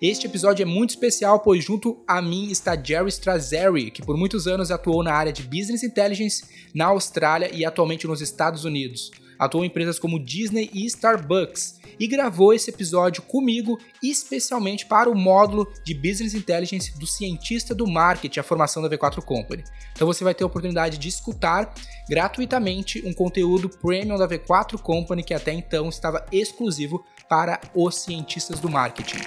Este episódio é muito especial, pois junto a mim está Jerry Strazzeri, que por muitos anos atuou na área de Business Intelligence na Austrália e atualmente nos Estados Unidos. Atuou em empresas como Disney e Starbucks e gravou esse episódio comigo especialmente para o módulo de Business Intelligence do cientista do marketing, a formação da V4 Company. Então você vai ter a oportunidade de escutar gratuitamente um conteúdo premium da V4 Company que até então estava exclusivo para os cientistas do marketing.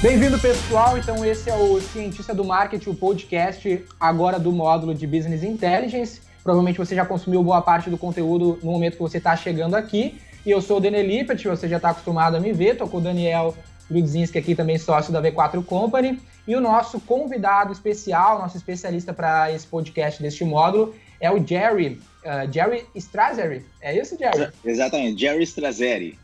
Bem-vindo, pessoal. Então, esse é o Cientista do Marketing, o podcast agora do módulo de Business Intelligence. Provavelmente você já consumiu boa parte do conteúdo no momento que você está chegando aqui. E eu sou o Daniel Lippert, você já está acostumado a me ver. Estou com o Daniel Grudzinski aqui, também sócio da V4 Company. E o nosso convidado especial, nosso especialista para esse podcast deste módulo, é o Jerry. Uh, Jerry Strazzeri. É isso, Jerry? Exatamente, Jerry Strazzeri.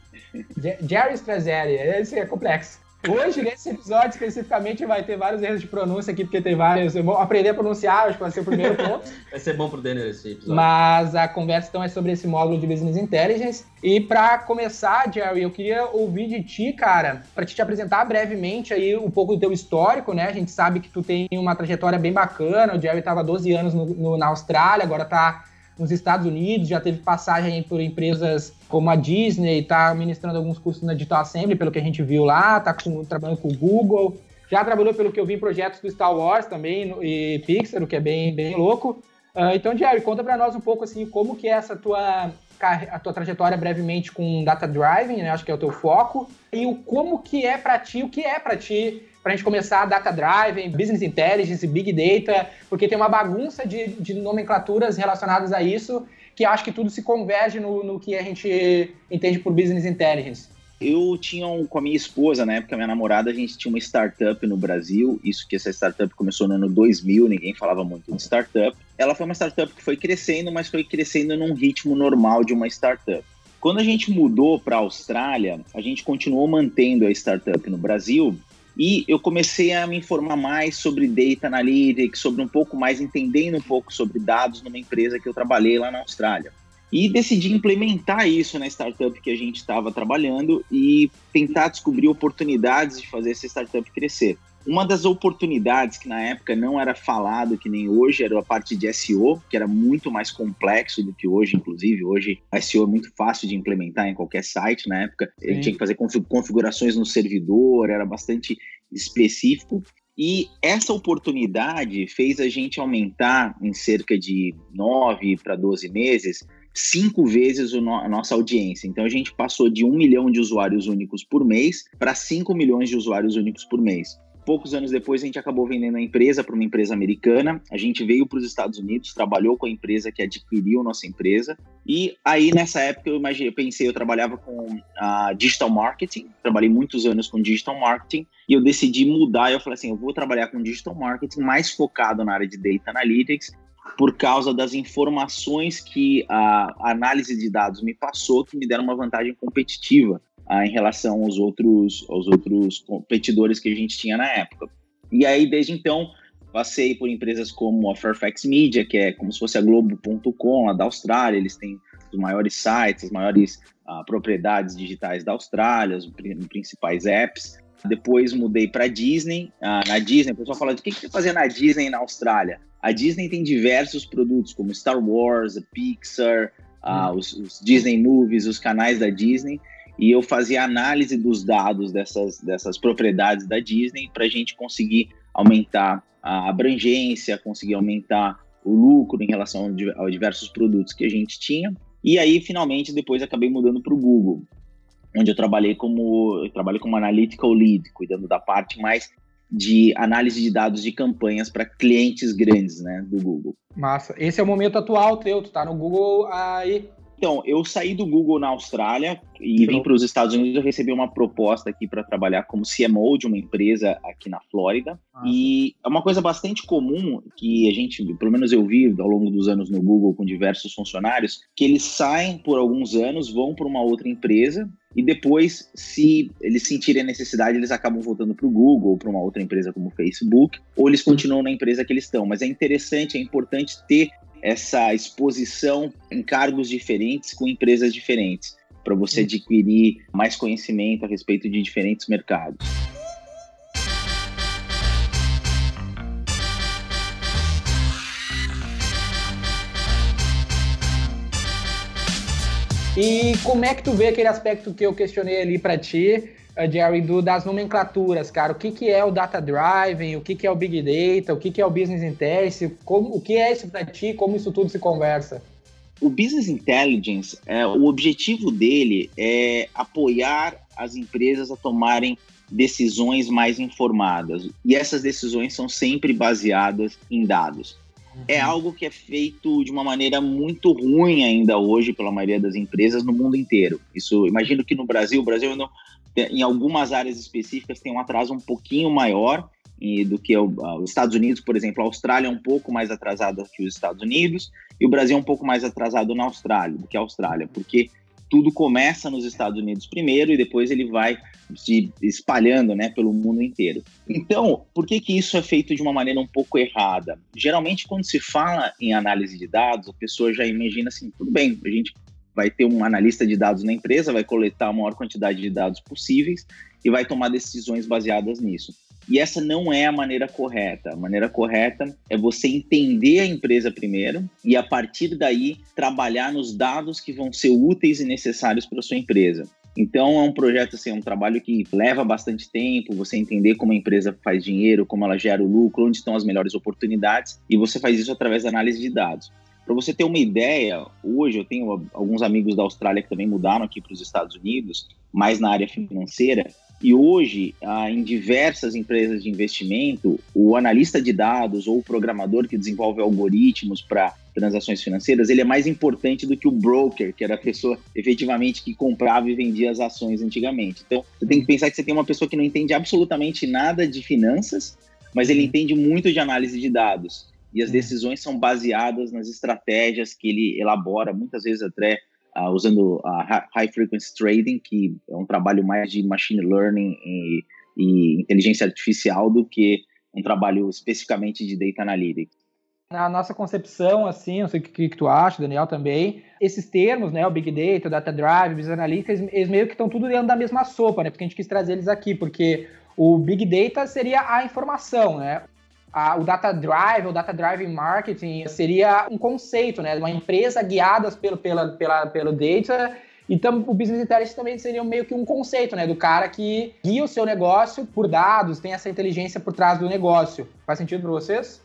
Jerry Strazzeri, esse é complexo. Hoje, nesse episódio especificamente, vai ter vários erros de pronúncia aqui, porque tem vários. Eu vou aprender a pronunciar, acho que vai ser o primeiro ponto. vai ser bom pro Denner esse episódio. Mas a conversa então é sobre esse módulo de Business Intelligence. E para começar, Jerry, eu queria ouvir de ti, cara, para te, apresentar brevemente aí um pouco do teu histórico, né? A gente sabe que tu tem uma trajetória bem bacana. O Jerry estava 12 anos no, no, na Austrália, agora tá nos Estados Unidos, já teve passagem por empresas como a Disney, está ministrando alguns cursos na Digital Assembly, pelo que a gente viu lá, está trabalhando com o Google, já trabalhou, pelo que eu vi, em projetos do Star Wars também e Pixar, o que é bem, bem louco. Uh, então, Jerry, conta para nós um pouco assim como que é essa tua a tua trajetória brevemente com data driving, né? Acho que é o teu foco. E o como que é para ti, o que é para ti para a gente começar a data driving, business intelligence, big data, porque tem uma bagunça de, de nomenclaturas relacionadas a isso que acho que tudo se converge no, no que a gente entende por business intelligence. Eu tinha um, com a minha esposa, na época, minha namorada, a gente tinha uma startup no Brasil. Isso que essa startup começou no ano 2000, ninguém falava muito de startup. Ela foi uma startup que foi crescendo, mas foi crescendo num ritmo normal de uma startup. Quando a gente mudou para a Austrália, a gente continuou mantendo a startup no Brasil, e eu comecei a me informar mais sobre data analytics, sobre um pouco mais, entendendo um pouco sobre dados numa empresa que eu trabalhei lá na Austrália. E decidi implementar isso na startup que a gente estava trabalhando e tentar descobrir oportunidades de fazer essa startup crescer. Uma das oportunidades que na época não era falado que nem hoje era a parte de SEO, que era muito mais complexo do que hoje, inclusive. Hoje SEO é muito fácil de implementar em qualquer site. Na época Sim. ele tinha que fazer configurações no servidor, era bastante específico. E essa oportunidade fez a gente aumentar em cerca de 9 para 12 meses cinco vezes a nossa audiência. Então a gente passou de um milhão de usuários únicos por mês para 5 milhões de usuários únicos por mês. Poucos anos depois, a gente acabou vendendo a empresa para uma empresa americana. A gente veio para os Estados Unidos, trabalhou com a empresa que adquiriu nossa empresa. E aí, nessa época, eu, imaginei, eu pensei, eu trabalhava com uh, digital marketing, trabalhei muitos anos com digital marketing, e eu decidi mudar. Eu falei assim: eu vou trabalhar com digital marketing mais focado na área de data analytics, por causa das informações que a análise de dados me passou, que me deram uma vantagem competitiva ah, em relação aos outros, aos outros competidores que a gente tinha na época. E aí, desde então, passei por empresas como a Fairfax Media, que é como se fosse a Globo.com, lá da Austrália, eles têm os maiores sites, as maiores ah, propriedades digitais da Austrália, os principais apps. Depois mudei para Disney. Ah, na Disney, o pessoal fala: o que, que você fazia na Disney na Austrália? A Disney tem diversos produtos, como Star Wars, a Pixar, ah, hum. os, os Disney Movies, os canais da Disney e eu fazia análise dos dados dessas, dessas propriedades da Disney para a gente conseguir aumentar a abrangência, conseguir aumentar o lucro em relação a diversos produtos que a gente tinha. E aí, finalmente, depois acabei mudando para o Google, onde eu trabalhei como eu trabalhei como analytical lead, cuidando da parte mais de análise de dados de campanhas para clientes grandes, né, do Google. Massa. Esse é o momento atual teu, tu tá no Google aí então, eu saí do Google na Austrália e vim para os Estados Unidos. Eu recebi uma proposta aqui para trabalhar como CMO de uma empresa aqui na Flórida. Ah, e é uma coisa bastante comum que a gente, pelo menos eu vi ao longo dos anos no Google com diversos funcionários, que eles saem por alguns anos, vão para uma outra empresa e depois, se eles sentirem a necessidade, eles acabam voltando para o Google ou para uma outra empresa como o Facebook, ou eles continuam na empresa que eles estão. Mas é interessante, é importante ter essa exposição em cargos diferentes com empresas diferentes, para você adquirir mais conhecimento a respeito de diferentes mercados. E como é que tu vê aquele aspecto que eu questionei ali para ti, uh, Jerry, do, das nomenclaturas, cara? O que, que é o Data Driving, o que, que é o Big Data, o que, que é o Business Intelligence, como, o que é isso para ti, como isso tudo se conversa? O Business Intelligence, é, o objetivo dele é apoiar as empresas a tomarem decisões mais informadas. E essas decisões são sempre baseadas em dados é uhum. algo que é feito de uma maneira muito ruim ainda hoje pela maioria das empresas no mundo inteiro. Isso, imagino que no Brasil, o Brasil não, em algumas áreas específicas tem um atraso um pouquinho maior do que os Estados Unidos, por exemplo. A Austrália é um pouco mais atrasada que os Estados Unidos e o Brasil é um pouco mais atrasado na Austrália do que a Austrália, porque tudo começa nos Estados Unidos primeiro e depois ele vai se espalhando né, pelo mundo inteiro. Então, por que, que isso é feito de uma maneira um pouco errada? Geralmente, quando se fala em análise de dados, a pessoa já imagina assim: tudo bem, a gente vai ter um analista de dados na empresa, vai coletar a maior quantidade de dados possíveis e vai tomar decisões baseadas nisso. E essa não é a maneira correta. A maneira correta é você entender a empresa primeiro e, a partir daí, trabalhar nos dados que vão ser úteis e necessários para sua empresa. Então, é um projeto, assim, é um trabalho que leva bastante tempo, você entender como a empresa faz dinheiro, como ela gera o lucro, onde estão as melhores oportunidades, e você faz isso através da análise de dados. Para você ter uma ideia, hoje eu tenho alguns amigos da Austrália que também mudaram aqui para os Estados Unidos, mais na área financeira, e hoje, ah, em diversas empresas de investimento, o analista de dados ou o programador que desenvolve algoritmos para transações financeiras, ele é mais importante do que o broker, que era a pessoa efetivamente que comprava e vendia as ações antigamente. Então, você tem que pensar que você tem uma pessoa que não entende absolutamente nada de finanças, mas ele entende muito de análise de dados. E as decisões são baseadas nas estratégias que ele elabora, muitas vezes até uh, usando a High Frequency Trading, que é um trabalho mais de machine learning e, e inteligência artificial do que um trabalho especificamente de data analytics. Na nossa concepção, assim, não sei o que, que tu acha, Daniel, também, esses termos, né, o Big Data, o Data Drive, Business Analytics, eles meio que estão tudo dentro da mesma sopa, né, porque a gente quis trazer eles aqui, porque o Big Data seria a informação, né? O Data Drive, o Data Driving Marketing, seria um conceito, né? Uma empresa guiada pelo, pela, pela, pelo data então, o Business Intelligence também seria meio que um conceito, né? Do cara que guia o seu negócio por dados, tem essa inteligência por trás do negócio. Faz sentido para vocês?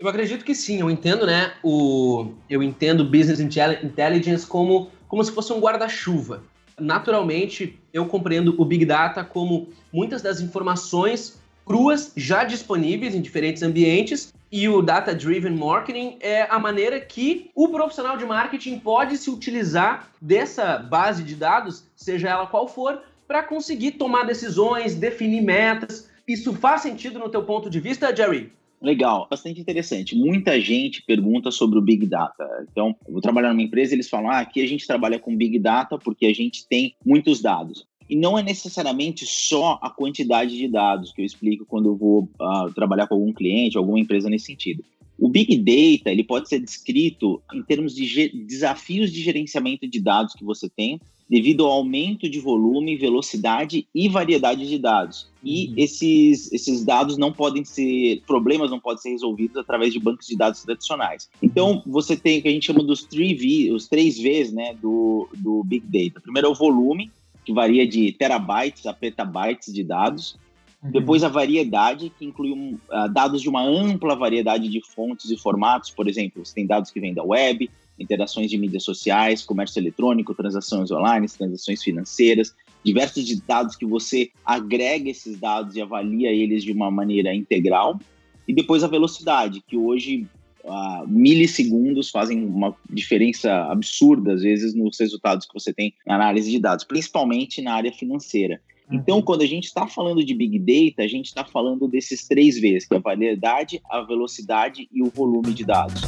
Eu acredito que sim. Eu entendo, né? O, eu entendo Business Intelligence como, como se fosse um guarda-chuva. Naturalmente, eu compreendo o Big Data como muitas das informações cruas já disponíveis em diferentes ambientes e o Data Driven Marketing é a maneira que o profissional de marketing pode se utilizar dessa base de dados, seja ela qual for, para conseguir tomar decisões, definir metas. Isso faz sentido no teu ponto de vista, Jerry? Legal, bastante interessante. Muita gente pergunta sobre o Big Data. Então, eu vou trabalhar numa empresa, eles falam: ah, aqui a gente trabalha com Big Data porque a gente tem muitos dados. E não é necessariamente só a quantidade de dados que eu explico quando eu vou uh, trabalhar com algum cliente, alguma empresa nesse sentido. O Big Data ele pode ser descrito em termos de desafios de gerenciamento de dados que você tem, devido ao aumento de volume, velocidade e variedade de dados. E uhum. esses, esses dados não podem ser, problemas não podem ser resolvidos através de bancos de dados tradicionais. Então, você tem o que a gente chama dos 3V, os três Vs né, do, do Big Data. Primeiro é o volume, que varia de terabytes a petabytes de dados. Uhum. Depois a variedade, que inclui um, uh, dados de uma ampla variedade de fontes e formatos. Por exemplo, você tem dados que vêm da web, interações de mídias sociais, comércio eletrônico, transações online, transações financeiras, diversos de dados que você agrega esses dados e avalia eles de uma maneira integral. E depois a velocidade, que hoje uh, milissegundos fazem uma diferença absurda, às vezes, nos resultados que você tem na análise de dados, principalmente na área financeira. Uhum. Então, quando a gente está falando de Big Data, a gente está falando desses três Vs, que é a variedade, a velocidade e o volume de dados.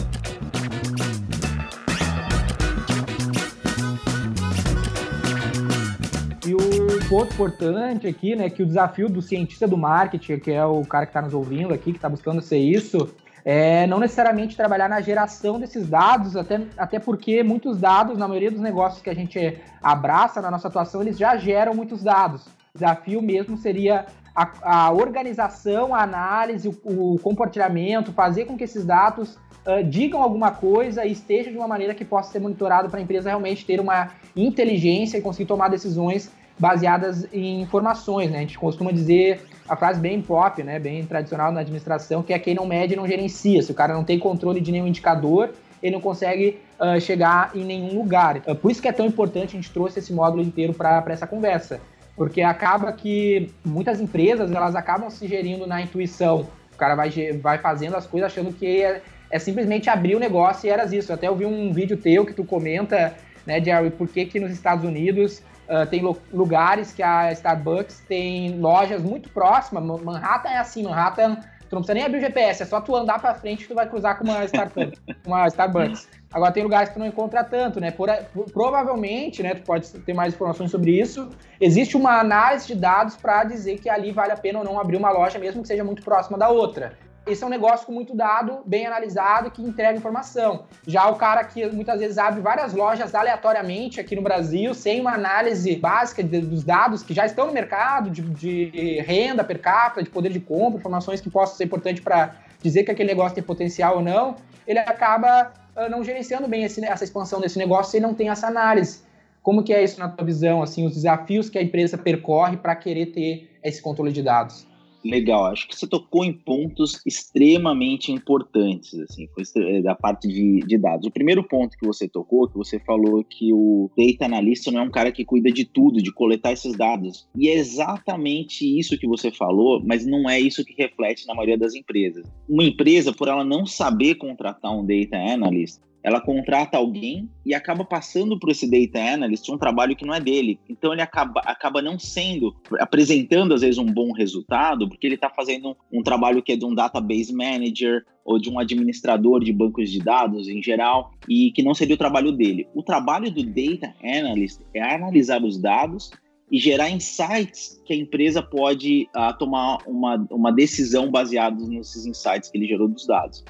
E o ponto importante aqui, né, que o desafio do cientista do marketing, que é o cara que está nos ouvindo aqui, que está buscando ser isso, é não necessariamente trabalhar na geração desses dados, até, até porque muitos dados, na maioria dos negócios que a gente abraça na nossa atuação, eles já geram muitos dados. O desafio mesmo seria a, a organização, a análise, o, o, compartilhamento, fazer com que esses dados uh, digam alguma coisa e estejam de uma maneira que possa ser monitorado para a empresa realmente ter uma inteligência e conseguir tomar decisões baseadas em informações, né? A gente costuma dizer a frase bem pop, né, bem tradicional na administração, que é quem não mede não gerencia. Se o cara não tem controle de nenhum indicador, ele não consegue uh, chegar em nenhum lugar. Uh, por isso que é tão importante, a gente trouxe esse módulo inteiro para essa conversa. Porque acaba que muitas empresas, elas acabam se gerindo na intuição. O cara vai, vai fazendo as coisas achando que é, é simplesmente abrir o negócio e eras isso. Eu até ouvi um vídeo teu que tu comenta, né, Jerry, por que que nos Estados Unidos Uh, tem lugares que a Starbucks tem lojas muito próximas. Manhattan é assim, Manhattan, tu não precisa nem abrir o GPS, é só tu andar para frente que tu vai cruzar com uma, uma Starbucks. Agora tem lugares que tu não encontra tanto, né? Por, provavelmente, né? Tu pode ter mais informações sobre isso. Existe uma análise de dados para dizer que ali vale a pena ou não abrir uma loja, mesmo que seja muito próxima da outra esse é um negócio com muito dado, bem analisado, que entrega informação. Já o cara que muitas vezes abre várias lojas aleatoriamente aqui no Brasil, sem uma análise básica de, dos dados que já estão no mercado, de, de, renda per capita, de poder de compra, informações que possam ser importantes para dizer que aquele negócio tem potencial ou não, ele acaba uh, não gerenciando bem esse, essa expansão desse negócio se ele não tem essa análise. Como que é isso na tua visão, assim, os desafios que a empresa percorre para querer ter esse controle de dados? Legal, acho que você tocou em pontos extremamente importantes, assim, foi da parte de, de, dados. O primeiro ponto que você tocou, que você falou que o data analyst não é um cara que cuida de tudo, de coletar esses dados. E é exatamente isso que você falou, mas não é isso que reflete na maioria das empresas. Uma empresa, por ela não saber contratar um data analyst, ela contrata alguém e acaba passando por esse data analyst um trabalho que não é dele. Então ele acaba, acaba não sendo, apresentando às vezes um bom resultado, porque ele está fazendo um, um trabalho que é de um database manager ou de um administrador de bancos de dados em geral, e que não seria o trabalho dele. O trabalho do data analyst é analisar os dados e gerar insights que a empresa pode uh, tomar uma, uma decisão baseada nesses insights que ele gerou dos dados.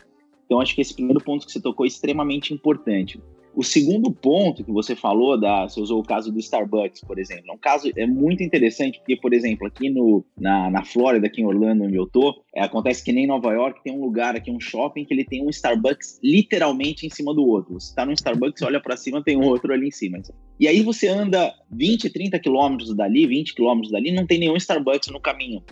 Então, acho que esse primeiro ponto que você tocou é extremamente importante. O segundo ponto que você falou, da, você usou o caso do Starbucks, por exemplo. É um caso é muito interessante, porque, por exemplo, aqui no, na, na Flórida, aqui em Orlando, onde eu tô, é, acontece que nem em Nova York, tem um lugar aqui, um shopping, que ele tem um Starbucks literalmente em cima do outro. Você está no Starbucks, olha para cima, tem um outro ali em cima. E aí você anda 20, 30 quilômetros dali, 20 quilômetros dali, não tem nenhum Starbucks no caminho.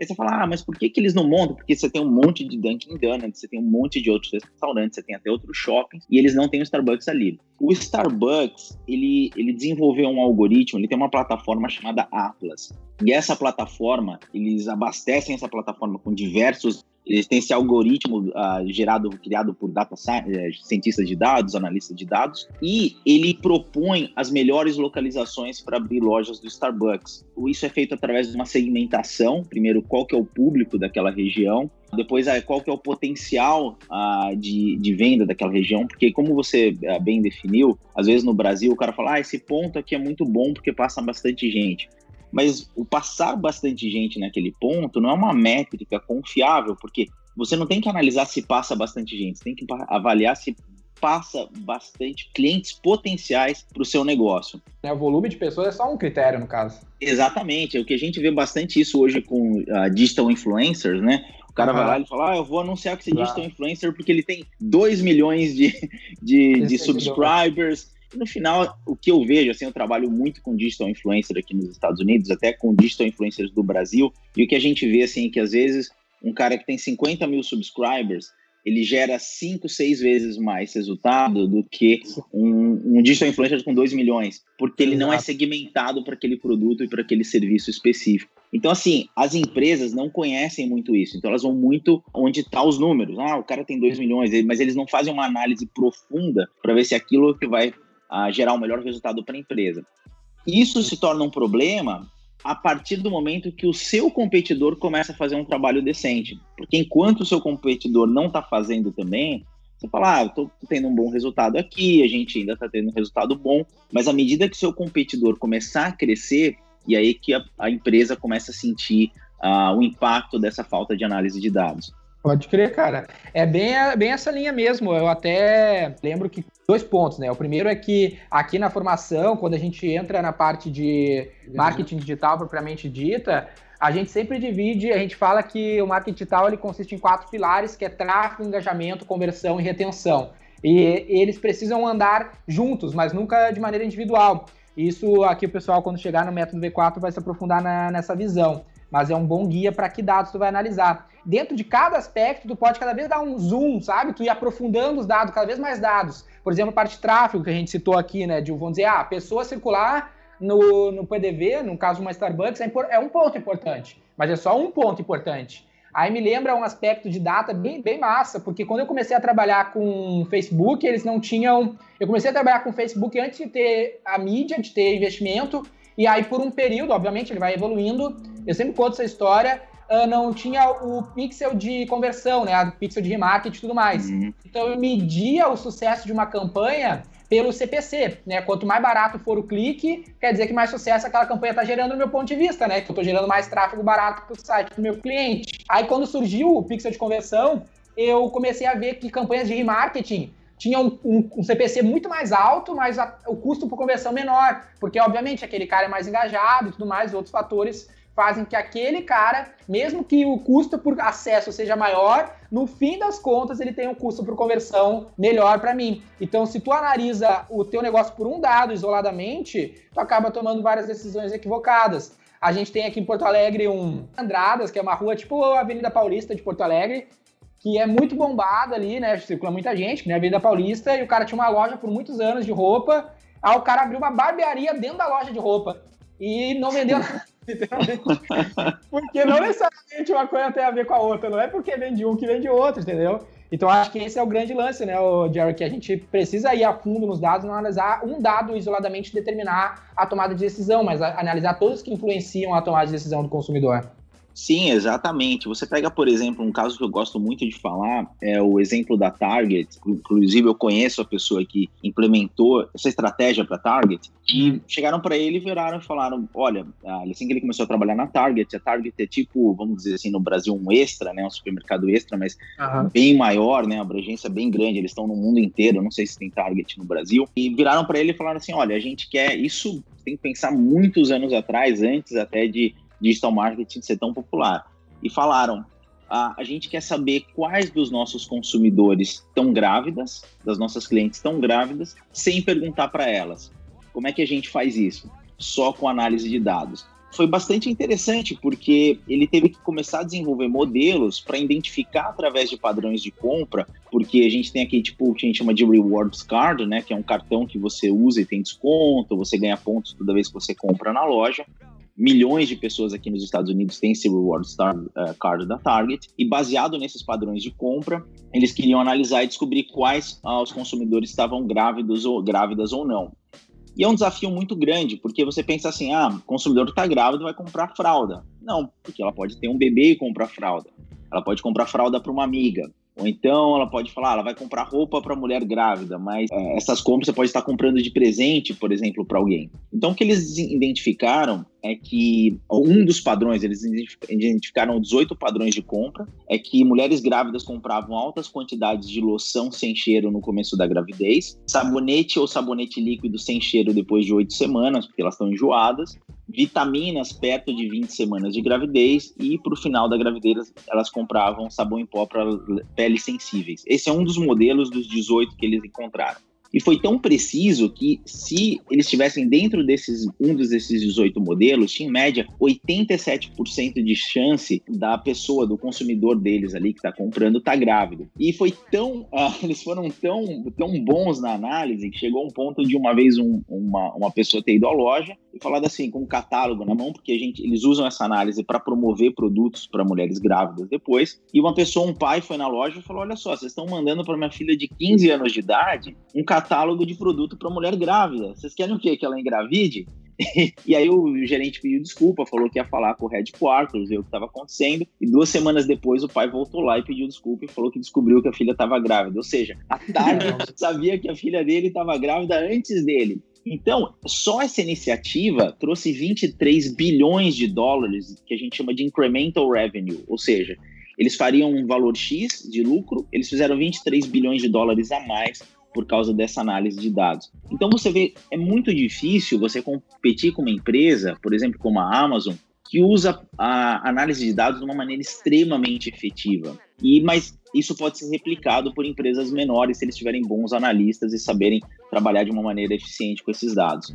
Aí você fala, ah, mas por que, que eles não montam? Porque você tem um monte de Dunkin' Donuts, você tem um monte de outros restaurantes, você tem até outros shoppings, e eles não têm o Starbucks ali. O Starbucks, ele, ele desenvolveu um algoritmo, ele tem uma plataforma chamada Atlas. E essa plataforma, eles abastecem essa plataforma com diversos eles têm esse algoritmo uh, gerado, criado por data eh, cientistas de dados, analistas de dados, e ele propõe as melhores localizações para abrir lojas do Starbucks. Isso é feito através de uma segmentação, primeiro qual que é o público daquela região, depois ah, qual que é o potencial uh, de, de venda daquela região, porque como você bem definiu, às vezes no Brasil o cara fala, ah, esse ponto aqui é muito bom porque passa bastante gente. Mas o passar bastante gente naquele ponto não é uma métrica confiável, porque você não tem que analisar se passa bastante gente, você tem que avaliar se passa bastante clientes potenciais para o seu negócio. É, o volume de pessoas é só um critério, no caso. Exatamente. É o que a gente vê bastante isso hoje com uh, digital influencers, né? O cara uhum. vai lá e fala, ah, eu vou anunciar que esse digital influencer porque ele tem 2 milhões de, de, de subscribers no final, o que eu vejo, assim, eu trabalho muito com digital influencer aqui nos Estados Unidos, até com digital influencers do Brasil, e o que a gente vê, assim, é que às vezes um cara que tem 50 mil subscribers, ele gera 5, 6 vezes mais resultado do que um, um digital influencer com 2 milhões, porque ele não é segmentado para aquele produto e para aquele serviço específico. Então, assim, as empresas não conhecem muito isso, então elas vão muito onde estão tá os números. Ah, o cara tem 2 milhões, mas eles não fazem uma análise profunda para ver se aquilo que vai a gerar o um melhor resultado para a empresa. Isso se torna um problema a partir do momento que o seu competidor começa a fazer um trabalho decente. Porque enquanto o seu competidor não está fazendo também, você fala, ah, estou tendo um bom resultado aqui, a gente ainda está tendo um resultado bom, mas à medida que o seu competidor começar a crescer, e aí que a, a empresa começa a sentir uh, o impacto dessa falta de análise de dados. Pode crer, cara. É bem, bem essa linha mesmo. Eu até lembro que dois pontos, né? O primeiro é que aqui na formação, quando a gente entra na parte de marketing digital propriamente dita, a gente sempre divide, a gente fala que o marketing digital ele consiste em quatro pilares, que é tráfego, engajamento, conversão e retenção. E eles precisam andar juntos, mas nunca de maneira individual. Isso aqui o pessoal, quando chegar no método V4, vai se aprofundar na, nessa visão. Mas é um bom guia para que dados tu vai analisar. Dentro de cada aspecto, tu pode cada vez dar um zoom, sabe? Tu ir aprofundando os dados, cada vez mais dados. Por exemplo, parte de tráfego que a gente citou aqui, né? De, vamos dizer, ah, pessoa circular no, no PDV, no caso uma Starbucks, é, é um ponto importante. Mas é só um ponto importante. Aí me lembra um aspecto de data bem, bem massa, porque quando eu comecei a trabalhar com Facebook, eles não tinham. Eu comecei a trabalhar com Facebook antes de ter a mídia, de ter investimento, e aí por um período, obviamente, ele vai evoluindo. Eu sempre conto essa história. Uh, não tinha o pixel de conversão, né? O pixel de remarketing e tudo mais. Uhum. Então eu media o sucesso de uma campanha pelo CPC, né? Quanto mais barato for o clique, quer dizer que mais sucesso aquela campanha está gerando no meu ponto de vista, né? Que eu estou gerando mais tráfego barato para o site do meu cliente. Aí quando surgiu o pixel de conversão, eu comecei a ver que campanhas de remarketing tinham um, um, CPC muito mais alto, mas a, o custo por conversão menor, porque obviamente aquele cara é mais engajado e tudo mais, outros fatores fazem que aquele cara, mesmo que o custo por acesso seja maior, no fim das contas ele tem um custo por conversão melhor para mim. Então, se tu analisa o teu negócio por um dado isoladamente, tu acaba tomando várias decisões equivocadas. A gente tem aqui em Porto Alegre um Andradas, que é uma rua tipo a Avenida Paulista de Porto Alegre, que é muito bombada ali, né? Circula muita gente, né? Avenida Paulista, e o cara tinha uma loja por muitos anos de roupa. Aí o cara abriu uma barbearia dentro da loja de roupa e não vendeu nada. porque não necessariamente uma coisa tem a ver com a outra, não é porque vende um que vende outro, entendeu? Então acho que esse é o grande lance, né, Jerry, que a gente precisa ir a fundo nos dados, não analisar um dado isoladamente determinar a tomada de decisão, mas analisar todos que influenciam a tomada de decisão do consumidor. Sim, exatamente. Você pega, por exemplo, um caso que eu gosto muito de falar, é o exemplo da Target. Inclusive, eu conheço a pessoa que implementou essa estratégia para Target. E chegaram para ele, viraram e falaram: Olha, assim que ele começou a trabalhar na Target, a Target é tipo, vamos dizer assim, no Brasil, um extra, né? Um supermercado extra, mas uhum. bem maior, né? Uma abrangência bem grande. Eles estão no mundo inteiro. Não sei se tem Target no Brasil. E viraram para ele e falaram assim: Olha, a gente quer. Isso tem que pensar muitos anos atrás, antes até de digital marketing ser tão popular. E falaram: ah, a gente quer saber quais dos nossos consumidores estão grávidas, das nossas clientes estão grávidas, sem perguntar para elas. Como é que a gente faz isso? Só com análise de dados. Foi bastante interessante porque ele teve que começar a desenvolver modelos para identificar através de padrões de compra, porque a gente tem aqui tipo o que a gente chama de rewards card, né, que é um cartão que você usa e tem desconto, você ganha pontos toda vez que você compra na loja milhões de pessoas aqui nos Estados Unidos têm esse Reward Star, uh, Card da Target, e baseado nesses padrões de compra, eles queriam analisar e descobrir quais uh, os consumidores estavam grávidos ou grávidas ou não. E é um desafio muito grande, porque você pensa assim, ah, o consumidor está grávido vai comprar fralda. Não, porque ela pode ter um bebê e comprar fralda. Ela pode comprar fralda para uma amiga. Ou então ela pode falar, ela vai comprar roupa para mulher grávida, mas é, essas compras você pode estar comprando de presente, por exemplo, para alguém. Então o que eles identificaram é que um dos padrões, eles identificaram 18 padrões de compra, é que mulheres grávidas compravam altas quantidades de loção sem cheiro no começo da gravidez, sabonete ou sabonete líquido sem cheiro depois de oito semanas, porque elas estão enjoadas, vitaminas perto de 20 semanas de gravidez e para o final da gravidez elas compravam sabão em pó para peles sensíveis. Esse é um dos modelos dos 18 que eles encontraram. E foi tão preciso que, se eles estivessem dentro desses um desses 18 modelos, tinha em média 87% de chance da pessoa, do consumidor deles ali que está comprando, estar tá grávido. E foi tão. Uh, eles foram tão, tão bons na análise que chegou um ponto de uma vez um, uma, uma pessoa ter ido à loja e falado assim, com um catálogo na mão, porque a gente, eles usam essa análise para promover produtos para mulheres grávidas depois. E uma pessoa, um pai, foi na loja e falou: Olha só, vocês estão mandando para minha filha de 15 anos de idade um catálogo de produto para mulher grávida. Vocês querem o quê? Que ela engravide? e aí o gerente pediu desculpa, falou que ia falar com o headquarters, ver o que estava acontecendo. E duas semanas depois o pai voltou lá e pediu desculpa e falou que descobriu que a filha estava grávida. Ou seja, a tarde sabia que a filha dele estava grávida antes dele. Então, só essa iniciativa trouxe 23 bilhões de dólares, que a gente chama de incremental revenue, ou seja, eles fariam um valor X de lucro, eles fizeram 23 bilhões de dólares a mais por causa dessa análise de dados. Então você vê, é muito difícil você competir com uma empresa, por exemplo, como a Amazon, que usa a análise de dados de uma maneira extremamente efetiva. E mas isso pode ser replicado por empresas menores se eles tiverem bons analistas e saberem trabalhar de uma maneira eficiente com esses dados.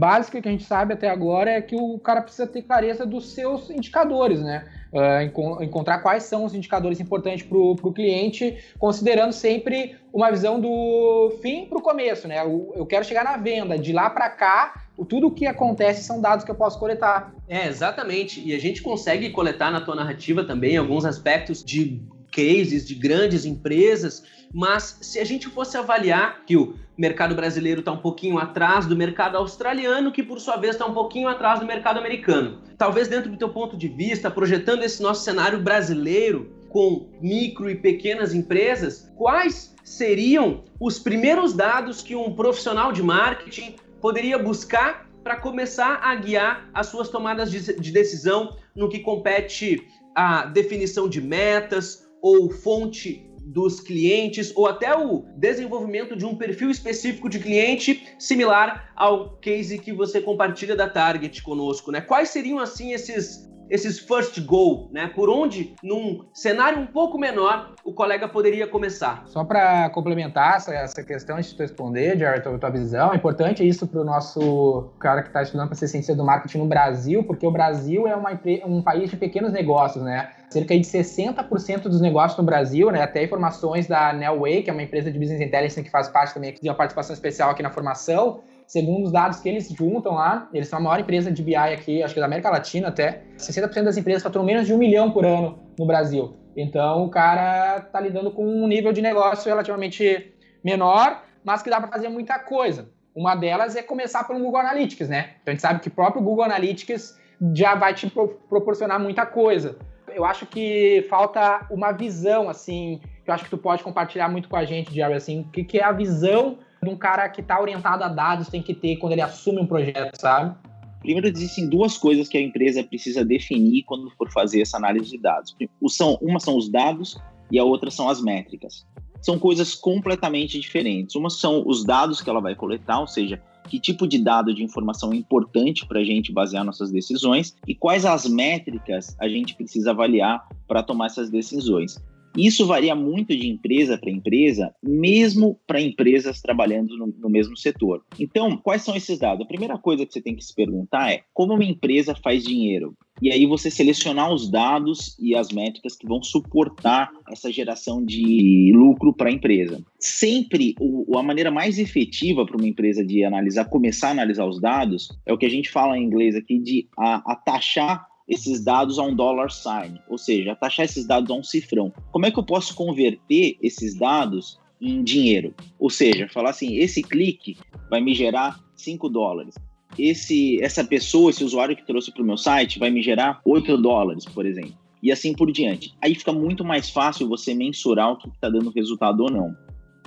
básico que a gente sabe até agora é que o cara precisa ter clareza dos seus indicadores, né? Uh, encontrar quais são os indicadores importantes para o cliente, considerando sempre uma visão do fim para o começo, né? Eu, eu, quero chegar na venda, de lá para cá, tudo o que acontece são dados que eu posso coletar. É, exatamente. E a gente consegue coletar na tua narrativa também alguns aspectos de cases de grandes empresas, mas se a gente fosse avaliar que o mercado brasileiro está um pouquinho atrás do mercado australiano, que por sua vez está um pouquinho atrás do mercado americano, talvez dentro do teu ponto de vista, projetando esse nosso cenário brasileiro com micro e pequenas empresas, quais seriam os primeiros dados que um profissional de marketing poderia buscar para começar a guiar as suas tomadas de decisão no que compete à definição de metas, ou fonte dos clientes ou até o desenvolvimento de um perfil específico de cliente similar ao case que você compartilha da Target conosco, né? Quais seriam assim esses esses first goal, né? Por onde, num cenário um pouco menor, o colega poderia começar? Só para complementar essa, essa questão antes de tu responder, Jared, a tua visão, é importante isso para o nosso cara que está estudando para ser cientista do marketing no Brasil, porque o Brasil é uma, um país de pequenos negócios, né? Cerca de 60% dos negócios no Brasil, né? Até informações da Nelway, que é uma empresa de business intelligence que faz parte também aqui de uma participação especial aqui na formação, segundo os dados que eles juntam lá, eles são a maior empresa de BI aqui, acho que da América Latina até. 60% das empresas faturam menos de um milhão por ano no Brasil. Então o cara está lidando com um nível de negócio relativamente menor, mas que dá para fazer muita coisa. Uma delas é começar pelo Google Analytics, né? Então a gente sabe que o próprio Google Analytics já vai te proporcionar muita coisa. Eu acho que falta uma visão, assim, que eu acho que tu pode compartilhar muito com a gente, Jerry, assim, o que, que é a visão de um cara que está orientado a dados tem que ter quando ele assume um projeto, sabe? Primeiro, existem duas coisas que a empresa precisa definir quando for fazer essa análise de dados. São, uma são os dados e a outra são as métricas. São coisas completamente diferentes. Uma são os dados que ela vai coletar, ou seja, que tipo de dado de informação é importante para a gente basear nossas decisões e quais as métricas a gente precisa avaliar para tomar essas decisões. Isso varia muito de empresa para empresa, mesmo para empresas trabalhando no, no, mesmo setor. Então, quais são esses dados? A primeira coisa que você tem que se perguntar é como uma empresa faz dinheiro. E aí você selecionar os dados e as métricas que vão suportar essa geração de lucro para a empresa. Sempre o, a maneira mais efetiva para uma empresa de analisar, começar a analisar os dados, é o que a gente fala em inglês aqui de a, a taxar esses dados a um dollar sign, ou seja, taxar esses dados a um cifrão. Como é que eu posso converter esses dados em dinheiro? Ou seja, falar assim, esse clique vai me gerar 5 dólares. Esse, essa pessoa, esse usuário que trouxe para o meu site vai me gerar 8 dólares, por exemplo. E assim por diante. Aí fica muito mais fácil você mensurar o que está dando resultado ou não.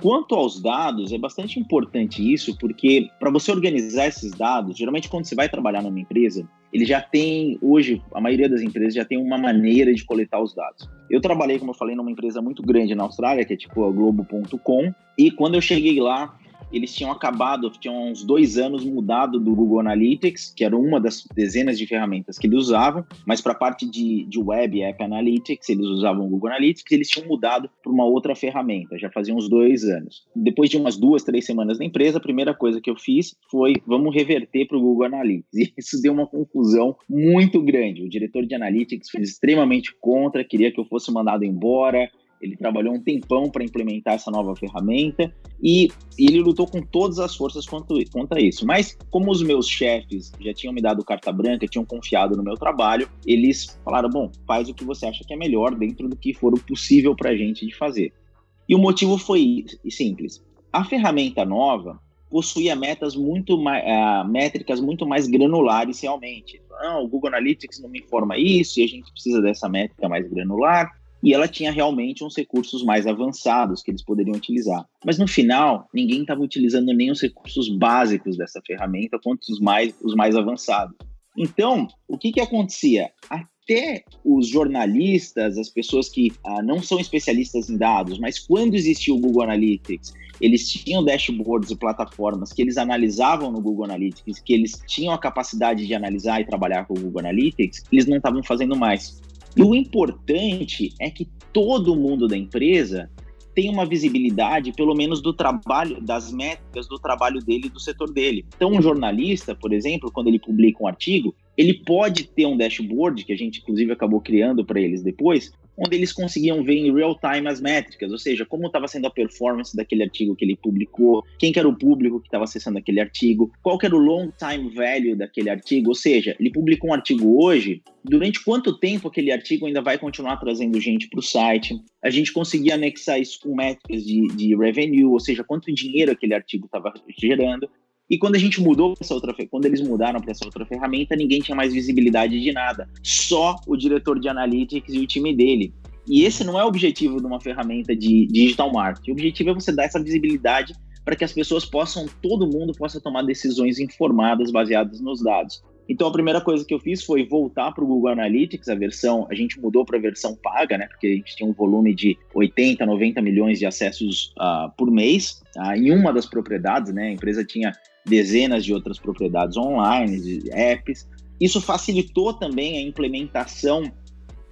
Quanto aos dados, é bastante importante isso, porque para você organizar esses dados, geralmente quando você vai trabalhar numa empresa, ele já tem, hoje, a maioria das empresas já tem uma maneira de coletar os dados. Eu trabalhei, como eu falei, numa empresa muito grande na Austrália, que é tipo a Globo.com, e quando eu cheguei lá, eles tinham acabado, tinham uns dois anos mudado do Google Analytics, que era uma das dezenas de ferramentas que eles usavam, mas para a parte de, de Web App Analytics, eles usavam o Google Analytics, eles tinham mudado para uma outra ferramenta, já fazia uns dois anos. Depois de umas duas, três semanas na empresa, a primeira coisa que eu fiz foi, vamos reverter para o Google Analytics. E isso deu uma confusão muito grande. O diretor de Analytics foi extremamente contra, queria que eu fosse mandado embora, ele trabalhou um tempão para implementar essa nova ferramenta e, e, ele lutou com todas as forças quanto, quanto a isso. Mas, como os meus chefes já tinham me dado carta branca, tinham confiado no meu trabalho, eles falaram: bom, faz o que você acha que é melhor dentro do que for o possível para a gente de fazer. E o motivo foi simples: a ferramenta nova possuía metas muito mais, uh, métricas muito mais granulares realmente. Não, o Google Analytics não me informa isso e a gente precisa dessa métrica mais granular e ela tinha realmente uns recursos mais avançados que eles poderiam utilizar. Mas no final, ninguém estava utilizando nem os recursos básicos dessa ferramenta, quanto os mais, os mais avançados. Então, o que, que acontecia? Até os jornalistas, as pessoas que ah, não são especialistas em dados, mas quando existia o Google Analytics, eles tinham dashboards e plataformas que eles analisavam no Google Analytics, que eles tinham a capacidade de analisar e trabalhar com o Google Analytics, eles não estavam fazendo mais. E o importante é que todo mundo da empresa tem uma visibilidade, pelo menos do trabalho, das métricas do trabalho dele e do setor dele. Então, um jornalista, por exemplo, quando ele publica um artigo, ele pode ter um dashboard, que a gente inclusive acabou criando para eles depois, onde eles conseguiam ver em real time as métricas, ou seja, como estava sendo a performance daquele artigo que ele publicou, quem que era o público que estava acessando aquele artigo, qual que era o long time value daquele artigo, ou seja, ele publicou um artigo hoje, durante quanto tempo aquele artigo ainda vai continuar trazendo gente para o site. A gente conseguia anexar isso com métricas de, de revenue, ou seja, quanto dinheiro aquele artigo estava gerando. E quando a gente mudou essa outra, quando eles mudaram para essa outra ferramenta, ninguém tinha mais visibilidade de nada. Só o diretor de analytics e o time dele. E esse não é o objetivo de uma ferramenta de digital marketing. O objetivo é você dar essa visibilidade para que as pessoas possam, todo mundo possa tomar decisões informadas baseadas nos dados. Então a primeira coisa que eu fiz foi voltar para o Google Analytics, a versão, a gente mudou para a versão paga, né? Porque a gente tinha um volume de 80, 90 milhões de acessos uh, por mês uh, em uma das propriedades, né? A empresa tinha dezenas de outras propriedades online, de apps. Isso facilitou também a implementação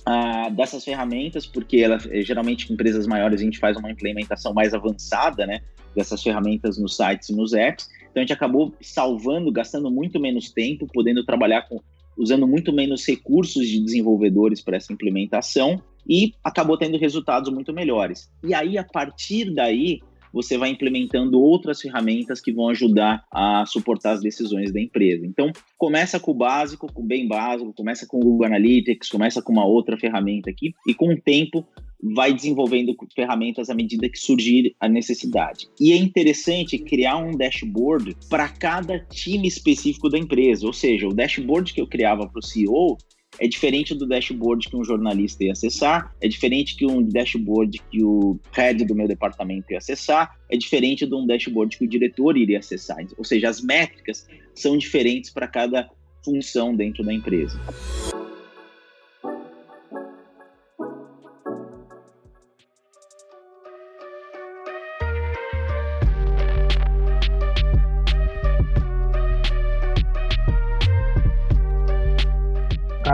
ah, dessas ferramentas, porque ela, geralmente em empresas maiores a gente faz uma implementação mais avançada, né, dessas ferramentas nos sites e nos apps. Então a gente acabou salvando, gastando muito menos tempo, podendo trabalhar com usando muito menos recursos de desenvolvedores para essa implementação e acabou tendo resultados muito melhores. E aí a partir daí você vai implementando outras ferramentas que vão ajudar a suportar as decisões da empresa. Então, começa com o básico, com o bem básico, começa com o Google Analytics, começa com uma outra ferramenta aqui, e com o tempo vai desenvolvendo ferramentas à medida que surgir a necessidade. E é interessante criar um dashboard para cada time específico da empresa, ou seja, o dashboard que eu criava para o CEO é diferente do dashboard que um jornalista ia acessar, é diferente que um dashboard que o head do meu departamento ia acessar, é diferente de um dashboard que o diretor iria acessar. Ou seja, as métricas são diferentes para cada função dentro da empresa.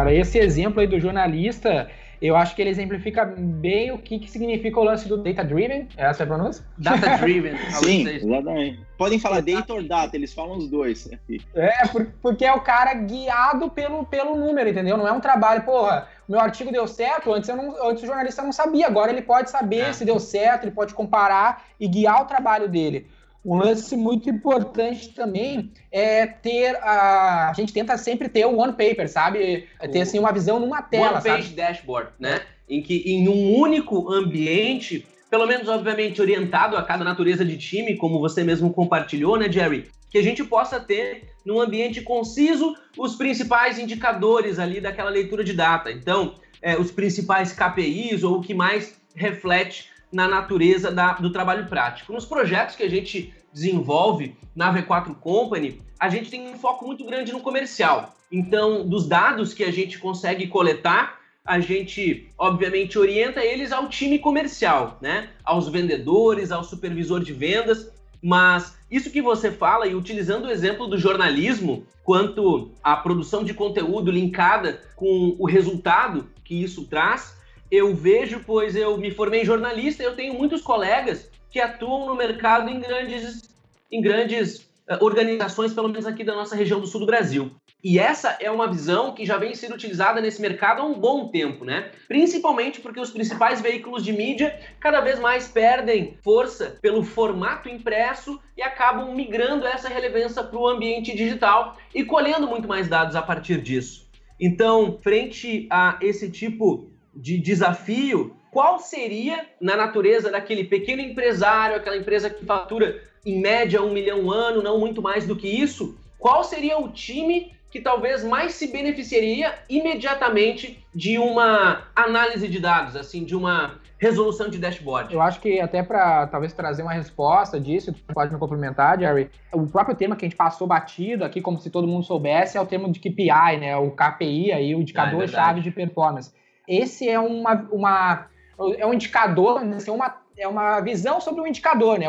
Cara. Esse exemplo aí do jornalista, eu acho que ele exemplifica bem o que, que significa o lance do data driven. Essa é a pronúncia? Data driven. Sim, exatamente. Podem falar data or data, eles falam os dois. É, porque é o cara guiado pelo, pelo número, entendeu? Não é um trabalho, porra, meu artigo deu certo, antes, eu não, antes o jornalista não sabia, agora ele pode saber é. se deu certo, ele pode comparar e guiar o trabalho dele. Um lance muito importante também é ter a. A gente tenta sempre ter o one paper, sabe? É ter assim, uma visão numa tela. One page sabe? dashboard, né? Em que em um único ambiente, pelo menos, obviamente, orientado a cada natureza de time, como você mesmo compartilhou, né, Jerry? Que a gente possa ter num ambiente conciso os principais indicadores ali daquela leitura de data. Então, é, os principais KPIs ou o que mais reflete na natureza da, do trabalho prático. Nos projetos que a gente desenvolve na V4 Company, a gente tem um foco muito grande no comercial. Então, dos dados que a gente consegue coletar, a gente, obviamente, orienta eles ao time comercial, né? Aos vendedores, ao supervisor de vendas. Mas isso que você fala, e utilizando o exemplo do jornalismo, quanto à produção de conteúdo linkada com o resultado que isso traz, eu vejo, pois eu me formei jornalista, eu tenho muitos colegas que atuam no mercado em grandes, em grandes uh, organizações, pelo menos aqui da nossa região do sul do Brasil. E essa é uma visão que já vem sendo utilizada nesse mercado há um bom tempo, né? Principalmente porque os principais veículos de mídia cada vez mais perdem força pelo formato impresso e acabam migrando essa relevância para o ambiente digital e colhendo muito mais dados a partir disso. Então, frente a esse tipo de desafio, qual seria, na natureza daquele pequeno empresário, aquela empresa que fatura em média um milhão ano, não muito mais do que isso, qual seria o time que talvez mais se beneficiaria imediatamente de uma análise de dados, assim, de uma resolução de dashboard? Eu acho que até para talvez trazer uma resposta disso, tu pode me complementar, Jerry. O próprio tema que a gente passou batido aqui, como se todo mundo soubesse, é o termo de KPI, né? O KPI aí, o indicador-chave ah, é de performance. Esse é uma, uma é um indicador, assim, uma, é uma visão sobre o indicador, né?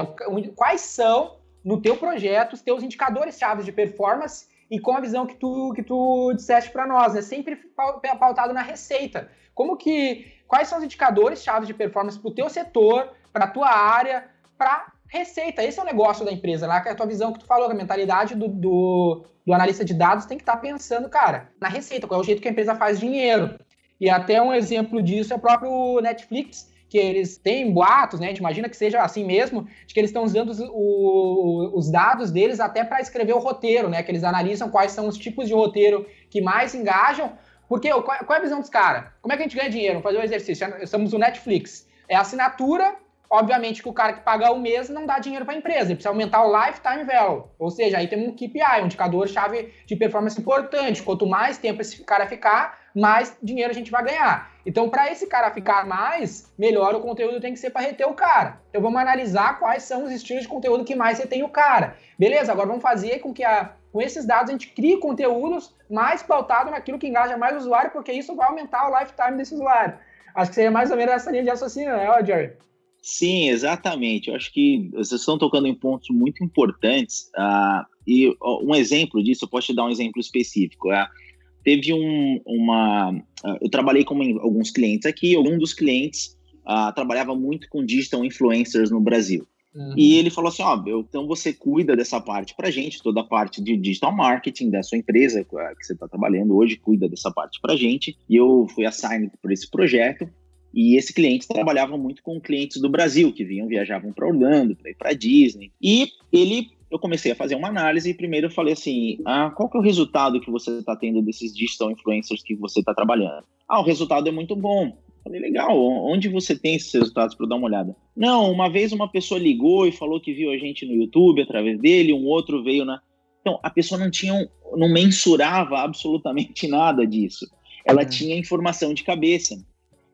Quais são no teu projeto os teus indicadores chaves de performance e com a visão que tu, que tu disseste para nós, né? Sempre pautado na receita. Como que. Quais são os indicadores chaves de performance para o teu setor, para a tua área, para receita? Esse é o negócio da empresa, lá que é a tua visão que tu falou, a mentalidade do, do, do analista de dados tem que estar tá pensando, cara, na receita, qual é o jeito que a empresa faz dinheiro. E até um exemplo disso é o próprio Netflix, que eles têm boatos, né? A gente imagina que seja assim mesmo, de que eles estão usando os, o, os dados deles até para escrever o roteiro, né? Que eles analisam quais são os tipos de roteiro que mais engajam. Porque qual, é a visão dos caras? Como é que a gente ganha dinheiro? Vamos fazer um exercício. Estamos no Netflix. É assinatura, obviamente que o cara que paga o mês não dá dinheiro para a empresa, ele precisa aumentar o lifetime value. Ou seja, aí tem um KPI, um indicador-chave de performance importante. Quanto mais tempo esse cara ficar, mais dinheiro a gente vai ganhar. Então, para esse cara ficar mais, melhor o conteúdo tem que ser para reter o cara. Então, vamos analisar quais são os estilos de conteúdo que mais retém o cara. Beleza, agora vamos fazer com que a, com esses dados a gente crie conteúdos mais pautados naquilo que engaja mais o usuário, porque isso vai aumentar o lifetime desse usuário. Acho que seria mais ou menos essa linha de raciocínio, né, Jerry? Sim, exatamente. Eu acho que vocês estão tocando em pontos muito importantes. Uh, e um exemplo disso, eu posso te dar um exemplo específico. Uh, teve um, uma. Uh, eu trabalhei com alguns clientes aqui, algum dos clientes uh, trabalhava muito com digital influencers no Brasil. Uhum. E ele falou assim: ó, oh, então você cuida dessa parte para gente, toda a parte de digital marketing da sua empresa que você está trabalhando hoje, cuida dessa parte para gente. E eu fui assigned por esse projeto. E esse cliente trabalhava muito com clientes do Brasil, que vinham, viajavam para Orlando, para ir para Disney. E ele eu comecei a fazer uma análise e primeiro eu falei assim, ah, qual que é o resultado que você está tendo desses digital influencers que você está trabalhando? Ah, o resultado é muito bom. Falei, legal, onde você tem esses resultados para dar uma olhada? Não, uma vez uma pessoa ligou e falou que viu a gente no YouTube através dele, um outro veio na... Então, a pessoa não tinha, não mensurava absolutamente nada disso. Ela uhum. tinha informação de cabeça.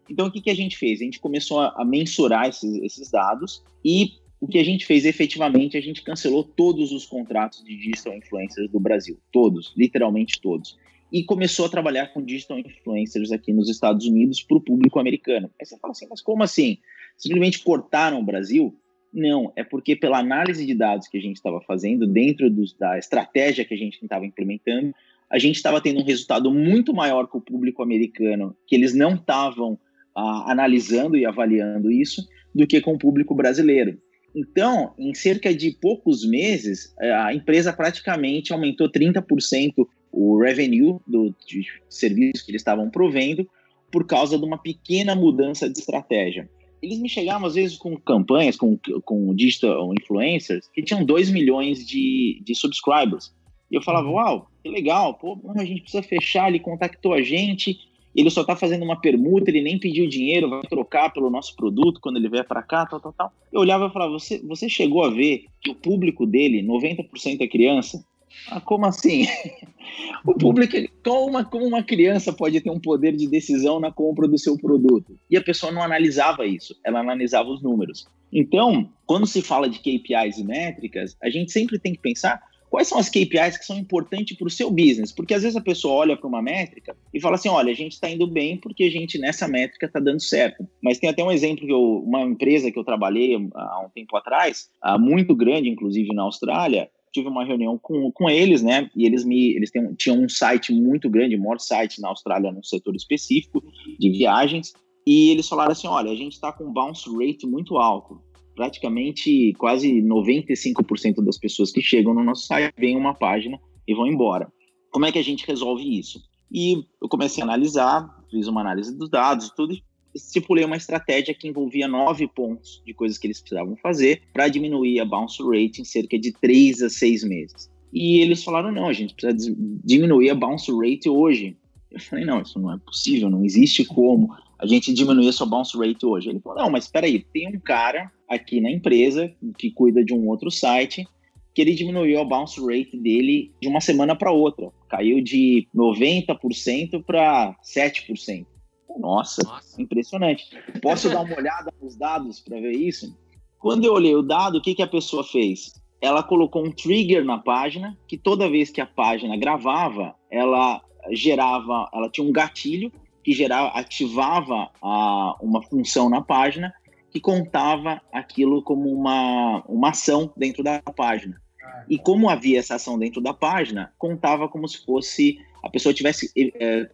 Então, o que, que a gente fez? A gente começou a, a mensurar esses, esses dados e o que a gente fez efetivamente, a gente cancelou todos os contratos de digital influencers do Brasil, todos, literalmente todos. E começou a trabalhar com digital influencers aqui nos Estados Unidos para o público americano. Aí você fala assim, mas como assim? Simplesmente cortaram o Brasil? Não, é porque pela análise de dados que a gente estava fazendo, dentro dos, da estratégia que a gente estava implementando, a gente estava tendo um resultado muito maior com o público americano, que eles não estavam ah, analisando e avaliando isso, do que com o público brasileiro. Então, em cerca de poucos meses, é, a empresa praticamente aumentou 30% o revenue do de serviço que eles estavam provendo por causa de uma pequena mudança de estratégia. Eles me chegavam às vezes com campanhas, com, com digital influencers, que tinham 2 milhões de, de subscribers. E eu falava, uau, que legal, pô, a gente precisa fechar, ele contactou a gente, ele só está fazendo uma permuta, ele nem pediu dinheiro, vai trocar pelo nosso produto quando ele vier para cá, tal, tal, tal. Eu olhava e falava, você, você chegou a ver que o público dele, 90% é criança? Ah, como assim? o público, como uma, como uma criança pode ter um poder de decisão na compra do seu produto? E a pessoa não analisava isso, ela analisava os números. Então, quando se fala de KPIs e métricas, a gente sempre tem que pensar quais são as KPIs que são importantes para o seu business? Porque às vezes a pessoa olha para uma métrica e fala assim: olha, a gente está indo bem porque a gente nessa métrica está dando certo. Mas tem até um exemplo que eu, uma empresa que eu trabalhei há um tempo atrás, muito grande, inclusive na Austrália, tive uma reunião com, com eles, né? E eles me eles têm, tinham um site muito grande, o maior site na Austrália num setor específico de viagens. E eles falaram assim: olha, a gente está com um bounce rate muito alto praticamente quase 95% das pessoas que chegam no nosso site veem uma página e vão embora. Como é que a gente resolve isso? E eu comecei a analisar, fiz uma análise dos dados, tudo, e estipulei uma estratégia que envolvia nove pontos de coisas que eles precisavam fazer para diminuir a bounce rate em cerca de três a seis meses. E eles falaram: não, a gente precisa diminuir a bounce rate hoje. Eu falei: não, isso não é possível, não existe como a gente diminuir a sua bounce rate hoje. Ele falou: não, mas espera aí, tem um cara aqui na empresa que cuida de um outro site que ele diminuiu a bounce rate dele de uma semana para outra. Caiu de 90% para 7%. Nossa, Nossa, impressionante. Posso dar uma olhada nos dados para ver isso? Quando eu olhei o dado, o que, que a pessoa fez? Ela colocou um trigger na página, que toda vez que a página gravava, ela gerava, ela tinha um gatilho que gerava, ativava a, uma função na página que contava aquilo como uma, uma ação dentro da página. Ah, e como havia essa ação dentro da página, contava como se fosse a pessoa tivesse é, é,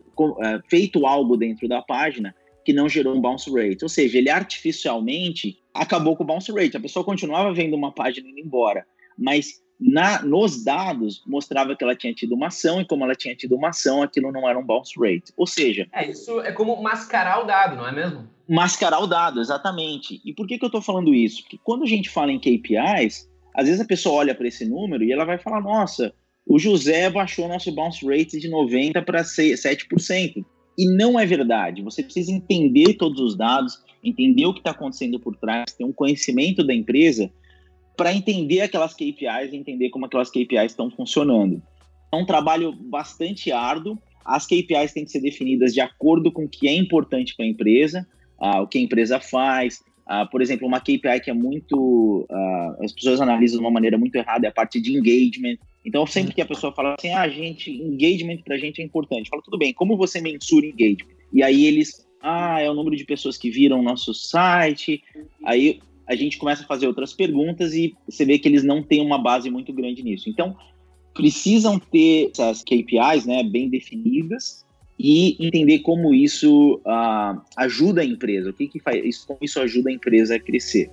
feito algo dentro da página que não gerou um bounce rate. Ou seja, ele artificialmente acabou com o bounce rate. A pessoa continuava vendo uma página indo embora, mas na, nos dados mostrava que ela tinha tido uma ação e como ela tinha tido uma ação, aquilo não era um bounce rate. Ou seja, é isso é como mascarar o dado, não é mesmo? Mascarar o dado, exatamente. E por que, que eu estou falando isso? Porque quando a gente fala em KPIs, às vezes a pessoa olha para esse número e ela vai falar: nossa, o José baixou nosso bounce rate de 90 para 7%. E não é verdade. Você precisa entender todos os dados, entender o que está acontecendo por trás, ter um conhecimento da empresa para entender aquelas KPIs, entender como aquelas KPIs estão funcionando. É um trabalho bastante árduo. As KPIs têm que ser definidas de acordo com o que é importante para a empresa, uh, o que a empresa faz. Uh, por exemplo, uma KPI que é muito. Uh, as pessoas analisam de uma maneira muito errada é a parte de engagement. Então, sempre que a pessoa fala assim, ah, gente, engagement para a gente é importante, fala, tudo bem, como você mensura engagement? E aí eles, ah, é o número de pessoas que viram o nosso site. Aí a gente começa a fazer outras perguntas e você vê que eles não têm uma base muito grande nisso. Então, precisam ter essas KPIs né, bem definidas e entender como isso uh, ajuda a empresa, o que, que faz, isso, como isso ajuda a empresa a crescer.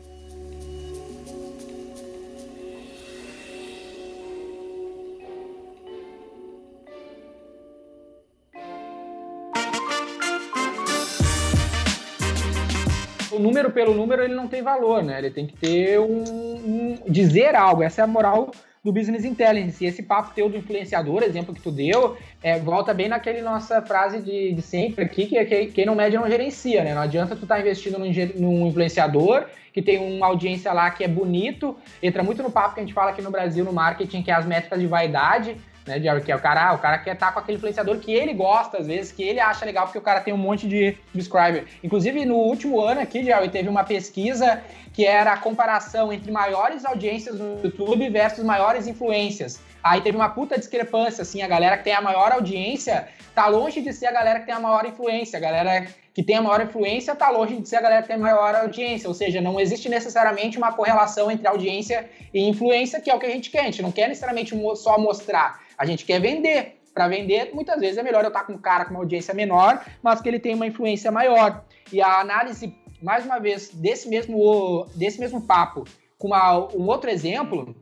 O número pelo número ele não tem valor, né? Ele tem que ter um, um dizer algo. Essa é a moral do business intelligence. E esse papo teu do influenciador, exemplo que tu deu, é, volta bem naquele nossa frase de, de sempre aqui, que é que quem não mede não gerencia, né? Não adianta tu estar tá investindo num, num influenciador que tem uma audiência lá que é bonito, entra muito no papo que a gente fala aqui no Brasil, no marketing, que é as métricas de vaidade, né, Jerry? Que é o cara, o cara quer estar tá com aquele influenciador que ele gosta, às vezes, que ele acha legal, porque o cara tem um monte de subscriber. Inclusive, no último ano aqui, Jerry, teve uma pesquisa que era a comparação entre maiores audiências no YouTube versus maiores influências. Aí teve uma puta discrepância, assim, a galera que tem a maior audiência tá longe de ser a galera que tem a maior influência. A galera que tem a maior influência tá longe de ser a galera que tem a maior audiência. Ou seja, não existe necessariamente uma correlação entre audiência e influência, que é o que a gente quer. A gente não quer necessariamente só mostrar. A gente quer vender. Para vender, muitas vezes é melhor eu estar com um cara com uma audiência menor, mas que ele tem uma influência maior. E a análise, mais uma vez, desse mesmo, desse mesmo papo, com uma, um outro exemplo,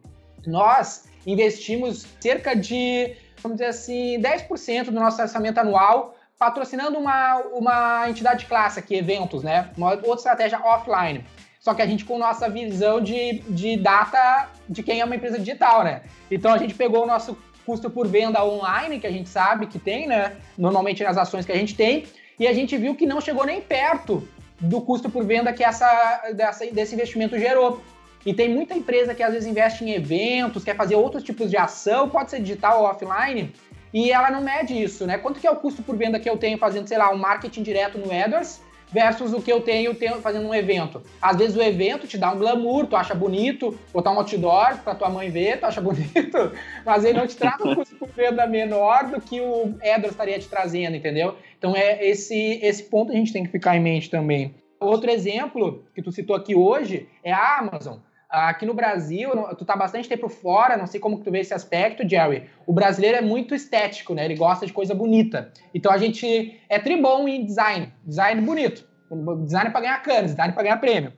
nós investimos cerca de, vamos dizer assim, 10% do nosso orçamento anual patrocinando uma, uma entidade clássica, eventos, né? Uma outra estratégia offline. Só que a gente com nossa visão de, de data de quem é uma empresa digital, né? Então a gente pegou o nosso custo por venda online, que a gente sabe que tem, né? Normalmente nas ações que a gente tem, e a gente viu que não chegou nem perto do custo por venda que essa, dessa, desse investimento gerou. E tem muita empresa que às vezes investe em eventos, quer fazer outros tipos de ação, pode ser digital ou offline, e ela não mede isso, né? Quanto que é o custo por venda que eu tenho fazendo, sei lá, um marketing direto no AdWords versus o que eu tenho, tenho fazendo um evento. Às vezes o evento te dá um glamour, tu acha bonito, botar um outdoor pra tua mãe ver, tu acha bonito, mas ele não te traz um custo por venda menor do que o AdWords estaria te trazendo, entendeu? Então é esse, esse ponto a gente tem que ficar em mente também. Outro exemplo que tu citou aqui hoje é a Amazon. Aqui no Brasil, tu tá bastante tempo fora, não sei como que tu vê esse aspecto, Jerry. O brasileiro é muito estético, né? Ele gosta de coisa bonita. Então a gente é tribom em design, design bonito. Design para ganhar canas, design para ganhar prêmio.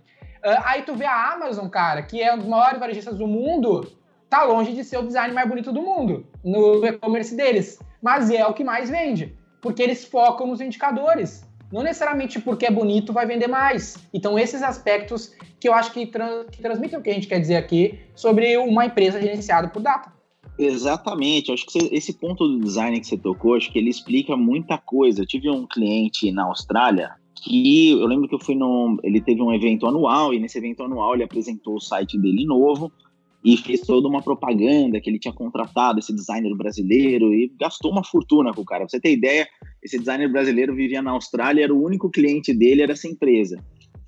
Uh, aí tu vê a Amazon, cara, que é um dos maiores varejistas do mundo, tá longe de ser o design mais bonito do mundo no e-commerce deles. Mas é o que mais vende, porque eles focam nos indicadores. Não necessariamente porque é bonito vai vender mais. Então, esses aspectos que eu acho que, que transmitem o que a gente quer dizer aqui sobre uma empresa gerenciada por data. Exatamente, acho que esse ponto do design que você tocou, acho que ele explica muita coisa. Eu tive um cliente na Austrália que eu lembro que eu fui num. Ele teve um evento anual, e nesse evento anual ele apresentou o site dele novo. e fez toda uma propaganda que ele tinha contratado esse designer brasileiro e gastou uma fortuna com o cara. Pra você ter ideia, esse designer brasileiro vivia na Austrália, era o único cliente dele, era essa empresa.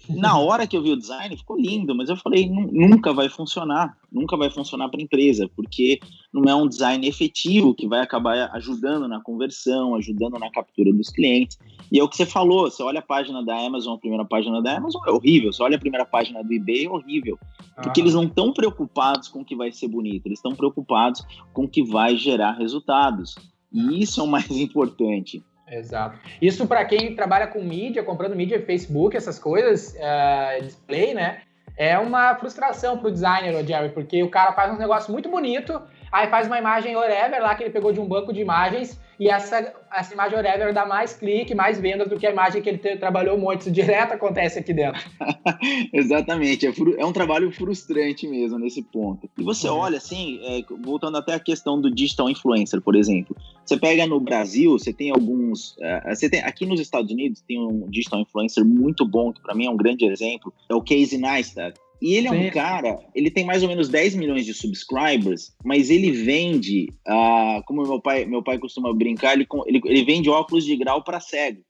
Na hora que eu vi o design, ficou lindo, mas eu falei, nunca vai funcionar, nunca vai funcionar para a empresa, porque não é um design efetivo que vai acabar ajudando na conversão, ajudando na captura dos clientes. E é o que você falou, você olha a página da Amazon, a primeira página da Amazon é horrível, você olha a primeira página do eBay é horrível, porque eles não estão preocupados com o que vai ser bonito, eles estão preocupados com o que vai gerar resultados. E isso é o mais importante. Exato. Isso para quem trabalha com mídia, comprando mídia, Facebook, essas coisas, uh, display, né? É uma frustração para o designer, Jerry, porque o cara faz um negócio muito bonito, aí faz uma imagem whatever lá que ele pegou de um banco de imagens e essa, essa imagem whatever dá mais clique, mais vendas do que a imagem que ele te, trabalhou um monte. Isso direto acontece aqui dentro. Exatamente. É, é, um trabalho frustrante mesmo nesse ponto. E você uhum. olha assim, é, voltando até a questão do digital influencer, por exemplo. Você pega no Brasil, você tem alguns. Uh, você tem, aqui nos Estados Unidos tem um digital influencer muito bom, que para mim é um grande exemplo, é o Casey Neistat. E ele é um cara, ele tem mais ou menos 10 milhões de subscribers, mas ele vende, uh, como meu pai, meu pai costuma brincar, ele, ele, ele vende óculos de grau para cego.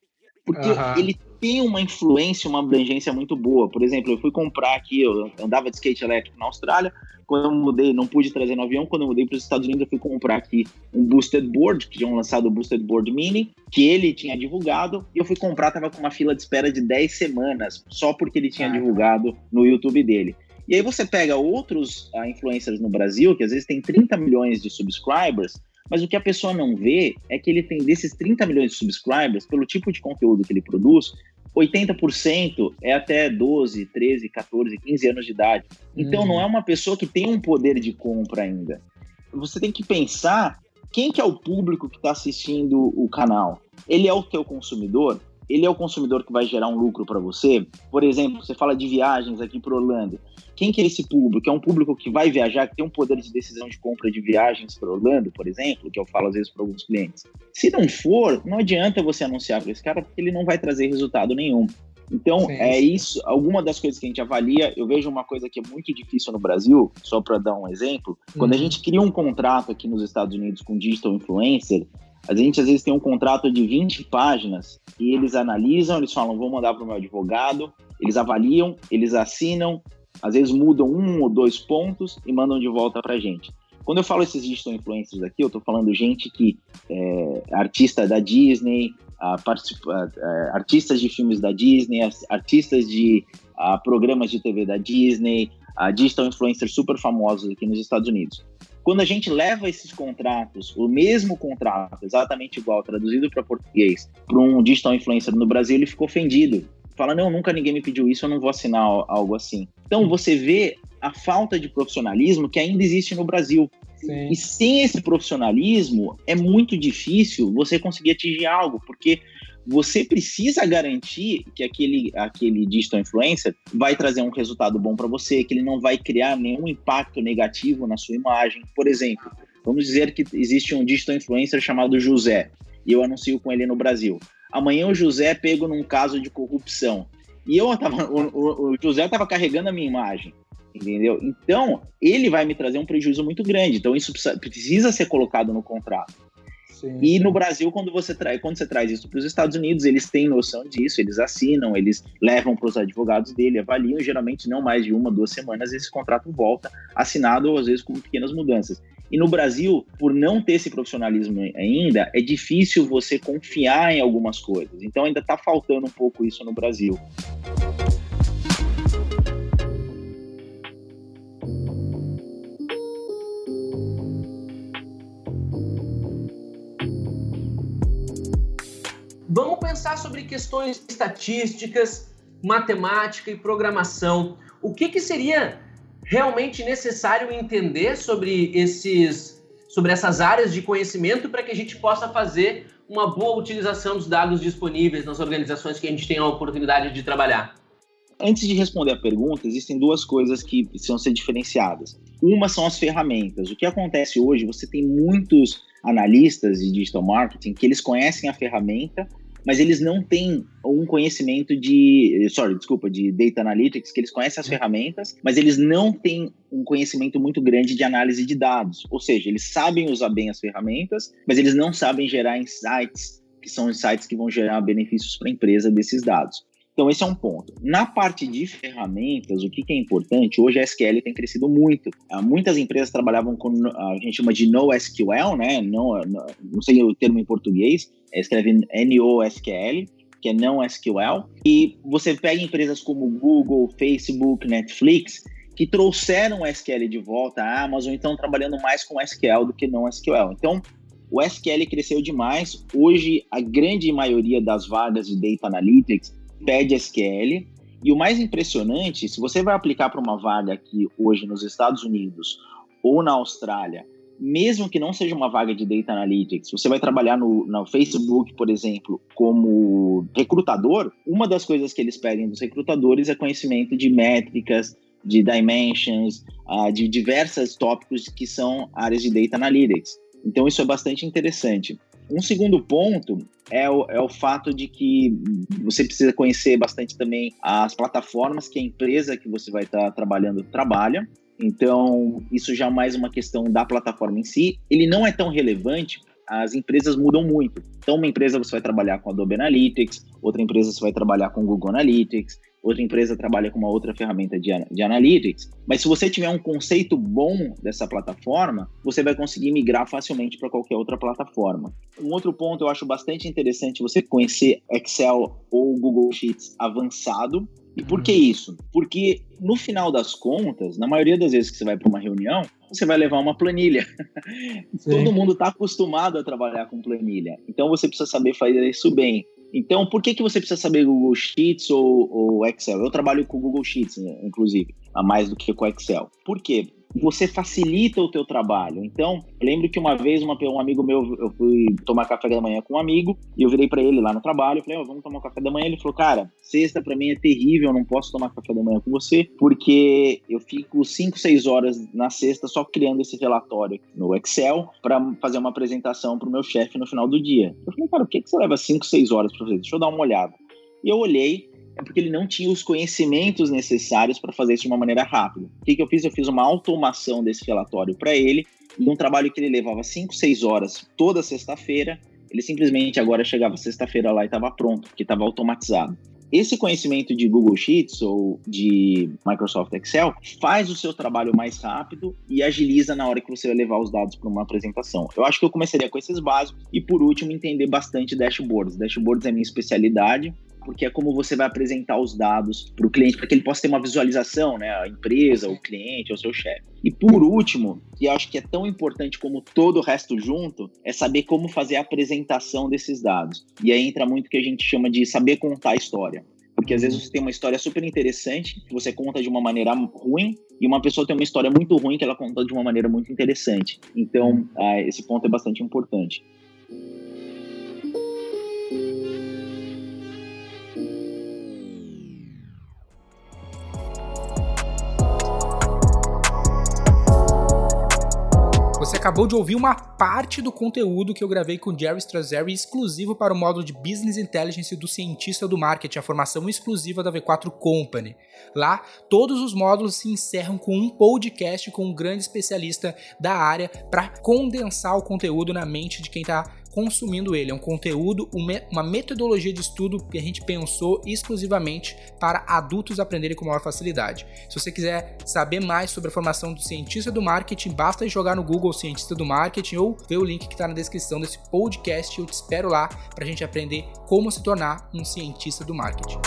Porque uhum. ele tem uma influência, uma abrangência muito boa. Por exemplo, eu fui comprar aqui, eu andava de skate elétrico na Austrália, quando eu mudei, não pude trazer no avião, quando eu mudei para os Estados Unidos, eu fui comprar aqui um Boosted Board, que tinham lançado o Boosted Board Mini, que ele tinha divulgado, e eu fui comprar, tava com uma fila de espera de 10 semanas, só porque ele tinha ah, divulgado no YouTube dele. E aí você pega outros uh, influencers no Brasil, que às vezes tem 30 milhões de subscribers, mas o que a pessoa não vê é que ele tem desses 30 milhões de subscribers, pelo tipo de conteúdo que ele produz, 80% é até 12, 13, 14, 15 anos de idade. Então uhum. não é uma pessoa que tem um poder de compra ainda. Você tem que pensar quem que é o público que está assistindo o canal. Ele é o teu consumidor? Ele é o consumidor que vai gerar um lucro para você? Por exemplo, você fala de viagens aqui para Orlando. Quem que é esse público? É um público que vai viajar, que tem um poder de decisão de compra de viagens para Orlando, por exemplo, que eu falo às vezes para alguns clientes. Se não for, não adianta você anunciar para esse cara, porque ele não vai trazer resultado nenhum. Então, sim, é isso. Alguma das coisas que a gente avalia, eu vejo uma coisa que é muito difícil no Brasil, só para dar um exemplo. Quando a uhum. gente cria um contrato aqui nos Estados Unidos com digital influencer, a gente às vezes tem um contrato de 20 páginas e eles analisam, eles falam, vou mandar para o meu advogado, eles avaliam, eles assinam, às vezes mudam um ou dois pontos e mandam de volta para a gente. Quando eu falo esses digital influencers aqui, eu estou falando gente que é artista da Disney, a, participa, é, artistas de filmes da Disney, artistas de a, programas de TV da Disney, a digital influencers super famosos aqui nos Estados Unidos. Quando a gente leva esses contratos, o mesmo contrato, exatamente igual, traduzido para português, para um digital influencer no Brasil, ele ficou ofendido fala, não, nunca ninguém me pediu isso, eu não vou assinar algo assim. Então você vê a falta de profissionalismo que ainda existe no Brasil. Sim. E sem esse profissionalismo, é muito difícil você conseguir atingir algo, porque você precisa garantir que aquele, aquele digital influencer vai trazer um resultado bom para você, que ele não vai criar nenhum impacto negativo na sua imagem. Por exemplo, vamos dizer que existe um digital influencer chamado José, e eu anuncio com ele no Brasil. Amanhã o José é pego num caso de corrupção. E eu tava, o, o José estava carregando a minha imagem, entendeu? Então, ele vai me trazer um prejuízo muito grande. Então, isso precisa, precisa ser colocado no contrato. Sim, e sim. no Brasil, quando você traz, quando você traz isso para os Estados Unidos, eles têm noção disso, eles assinam, eles levam para os advogados dele, avaliam, geralmente não mais de uma, duas semanas, esse contrato volta assinado, às vezes com pequenas mudanças. E no Brasil, por não ter esse profissionalismo ainda, é difícil você confiar em algumas coisas. Então ainda está faltando um pouco isso no Brasil. Vamos pensar sobre questões estatísticas, matemática e programação. O que, que seria realmente necessário entender sobre esses sobre essas áreas de conhecimento para que a gente possa fazer uma boa utilização dos dados disponíveis nas organizações que a gente tem a oportunidade de trabalhar? Antes de responder a pergunta, existem duas coisas que precisam ser diferenciadas. Uma são as ferramentas. O que acontece hoje, você tem muitos analistas de digital marketing que eles conhecem a ferramenta, mas eles não têm um conhecimento de, sorry, desculpa, de data analytics, que eles conhecem as uhum. ferramentas, mas eles não têm um conhecimento muito grande de análise de dados. Ou seja, eles sabem usar bem as ferramentas, mas eles não sabem gerar insights, que são insights que vão gerar benefícios para a empresa desses dados. Então, esse é um ponto. Na parte de ferramentas, o que, que é importante? Hoje a SQL tem crescido muito. Uh, muitas empresas trabalhavam com, uh, a gente chama de NoSQL, né? Não, não sei o termo em português, é, escreve NoSQL, que é não SQL. E você pega empresas como Google, Facebook, Netflix, que trouxeram o SQL de volta à Amazon, então trabalhando mais com SQL do que não SQL. Então, o SQL cresceu demais. Hoje, a grande maioria das vagas de Data Analytics pede SQL. E o mais impressionante, se você vai aplicar para uma vaga aqui hoje nos Estados Unidos ou na Austrália, mesmo que não seja uma vaga de Data Analytics, você vai trabalhar no, no Facebook, por exemplo, como recrutador, uma das coisas que eles pedem dos recrutadores é conhecimento de métricas, de dimensions, uh, de diversos tópicos que são áreas de Data Analytics. Então, isso é bastante interessante. Um segundo ponto é o, é o fato de que você precisa conhecer bastante também as plataformas que a empresa que você vai estar tá trabalhando trabalha. Então, isso já é mais uma questão da plataforma em si. Ele não é tão relevante, as empresas mudam muito. Então, uma empresa você vai trabalhar com Adobe Analytics, outra empresa você vai trabalhar com Google Analytics, outra empresa trabalha com uma outra ferramenta de, de analytics. Mas se você tiver um conceito bom dessa plataforma, você vai conseguir migrar facilmente para qualquer outra plataforma. Um outro ponto eu acho bastante interessante você conhecer Excel ou Google Sheets avançado. E por que isso? Porque no final das contas, na maioria das vezes que você vai para uma reunião, você vai levar uma planilha. Todo mundo está acostumado a trabalhar com planilha. Então você precisa saber fazer isso bem. Então, por que, que você precisa saber Google Sheets ou, ou Excel? Eu trabalho com Google Sheets, inclusive, a mais do que com Excel. Por quê? Você facilita o teu trabalho. Então, lembro que uma vez uma, um amigo meu, eu fui tomar café da manhã com um amigo e eu virei para ele lá no trabalho, falei, oh, vamos tomar café da manhã. Ele falou, cara, sexta para mim é terrível, eu não posso tomar café da manhã com você, porque eu fico 5, 6 horas na sexta só criando esse relatório no Excel para fazer uma apresentação para o meu chefe no final do dia. Eu falei, cara, por que, que você leva 5, 6 horas para fazer? Deixa eu dar uma olhada. E eu olhei, é porque ele não tinha os conhecimentos necessários para fazer isso de uma maneira rápida. O que, que eu fiz? Eu fiz uma automação desse relatório para ele, e um trabalho que ele levava 5, 6 horas toda sexta-feira, ele simplesmente agora chegava sexta-feira lá e estava pronto, porque estava automatizado. Esse conhecimento de Google Sheets ou de Microsoft Excel faz o seu trabalho mais rápido e agiliza na hora que você vai levar os dados para uma apresentação. Eu acho que eu começaria com esses básicos e, por último, entender bastante dashboards. Dashboards é minha especialidade porque é como você vai apresentar os dados para o cliente, para que ele possa ter uma visualização, né? A empresa, o cliente, o seu chefe. E por último, e acho que é tão importante como todo o resto junto, é saber como fazer a apresentação desses dados. E aí entra muito o que a gente chama de saber contar a história. Porque às vezes você tem uma história super interessante que você conta de uma maneira ruim e uma pessoa tem uma história muito ruim que ela conta de uma maneira muito interessante. Então, ah, esse ponto é bastante importante. Acabou de ouvir uma parte do conteúdo que eu gravei com Jerry Strazzeri exclusivo para o módulo de Business Intelligence do cientista do marketing, a formação exclusiva da V4 Company. Lá, todos os módulos se encerram com um podcast com um grande especialista da área para condensar o conteúdo na mente de quem está consumindo ele. É um conteúdo, uma metodologia de estudo que a gente pensou exclusivamente para adultos aprenderem com maior facilidade. Se você quiser saber mais sobre a formação do cientista do marketing, basta jogar no Google cientista do marketing ou ver o link que está na descrição desse podcast. Eu te espero lá para a gente aprender como se tornar um cientista do marketing.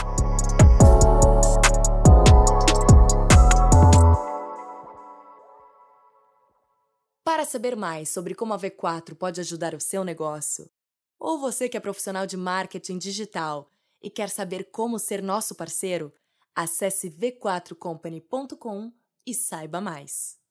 Para saber mais sobre como a V4 pode ajudar o seu negócio, ou você que é profissional de marketing digital e quer saber como ser nosso parceiro, acesse v4company.com e saiba mais.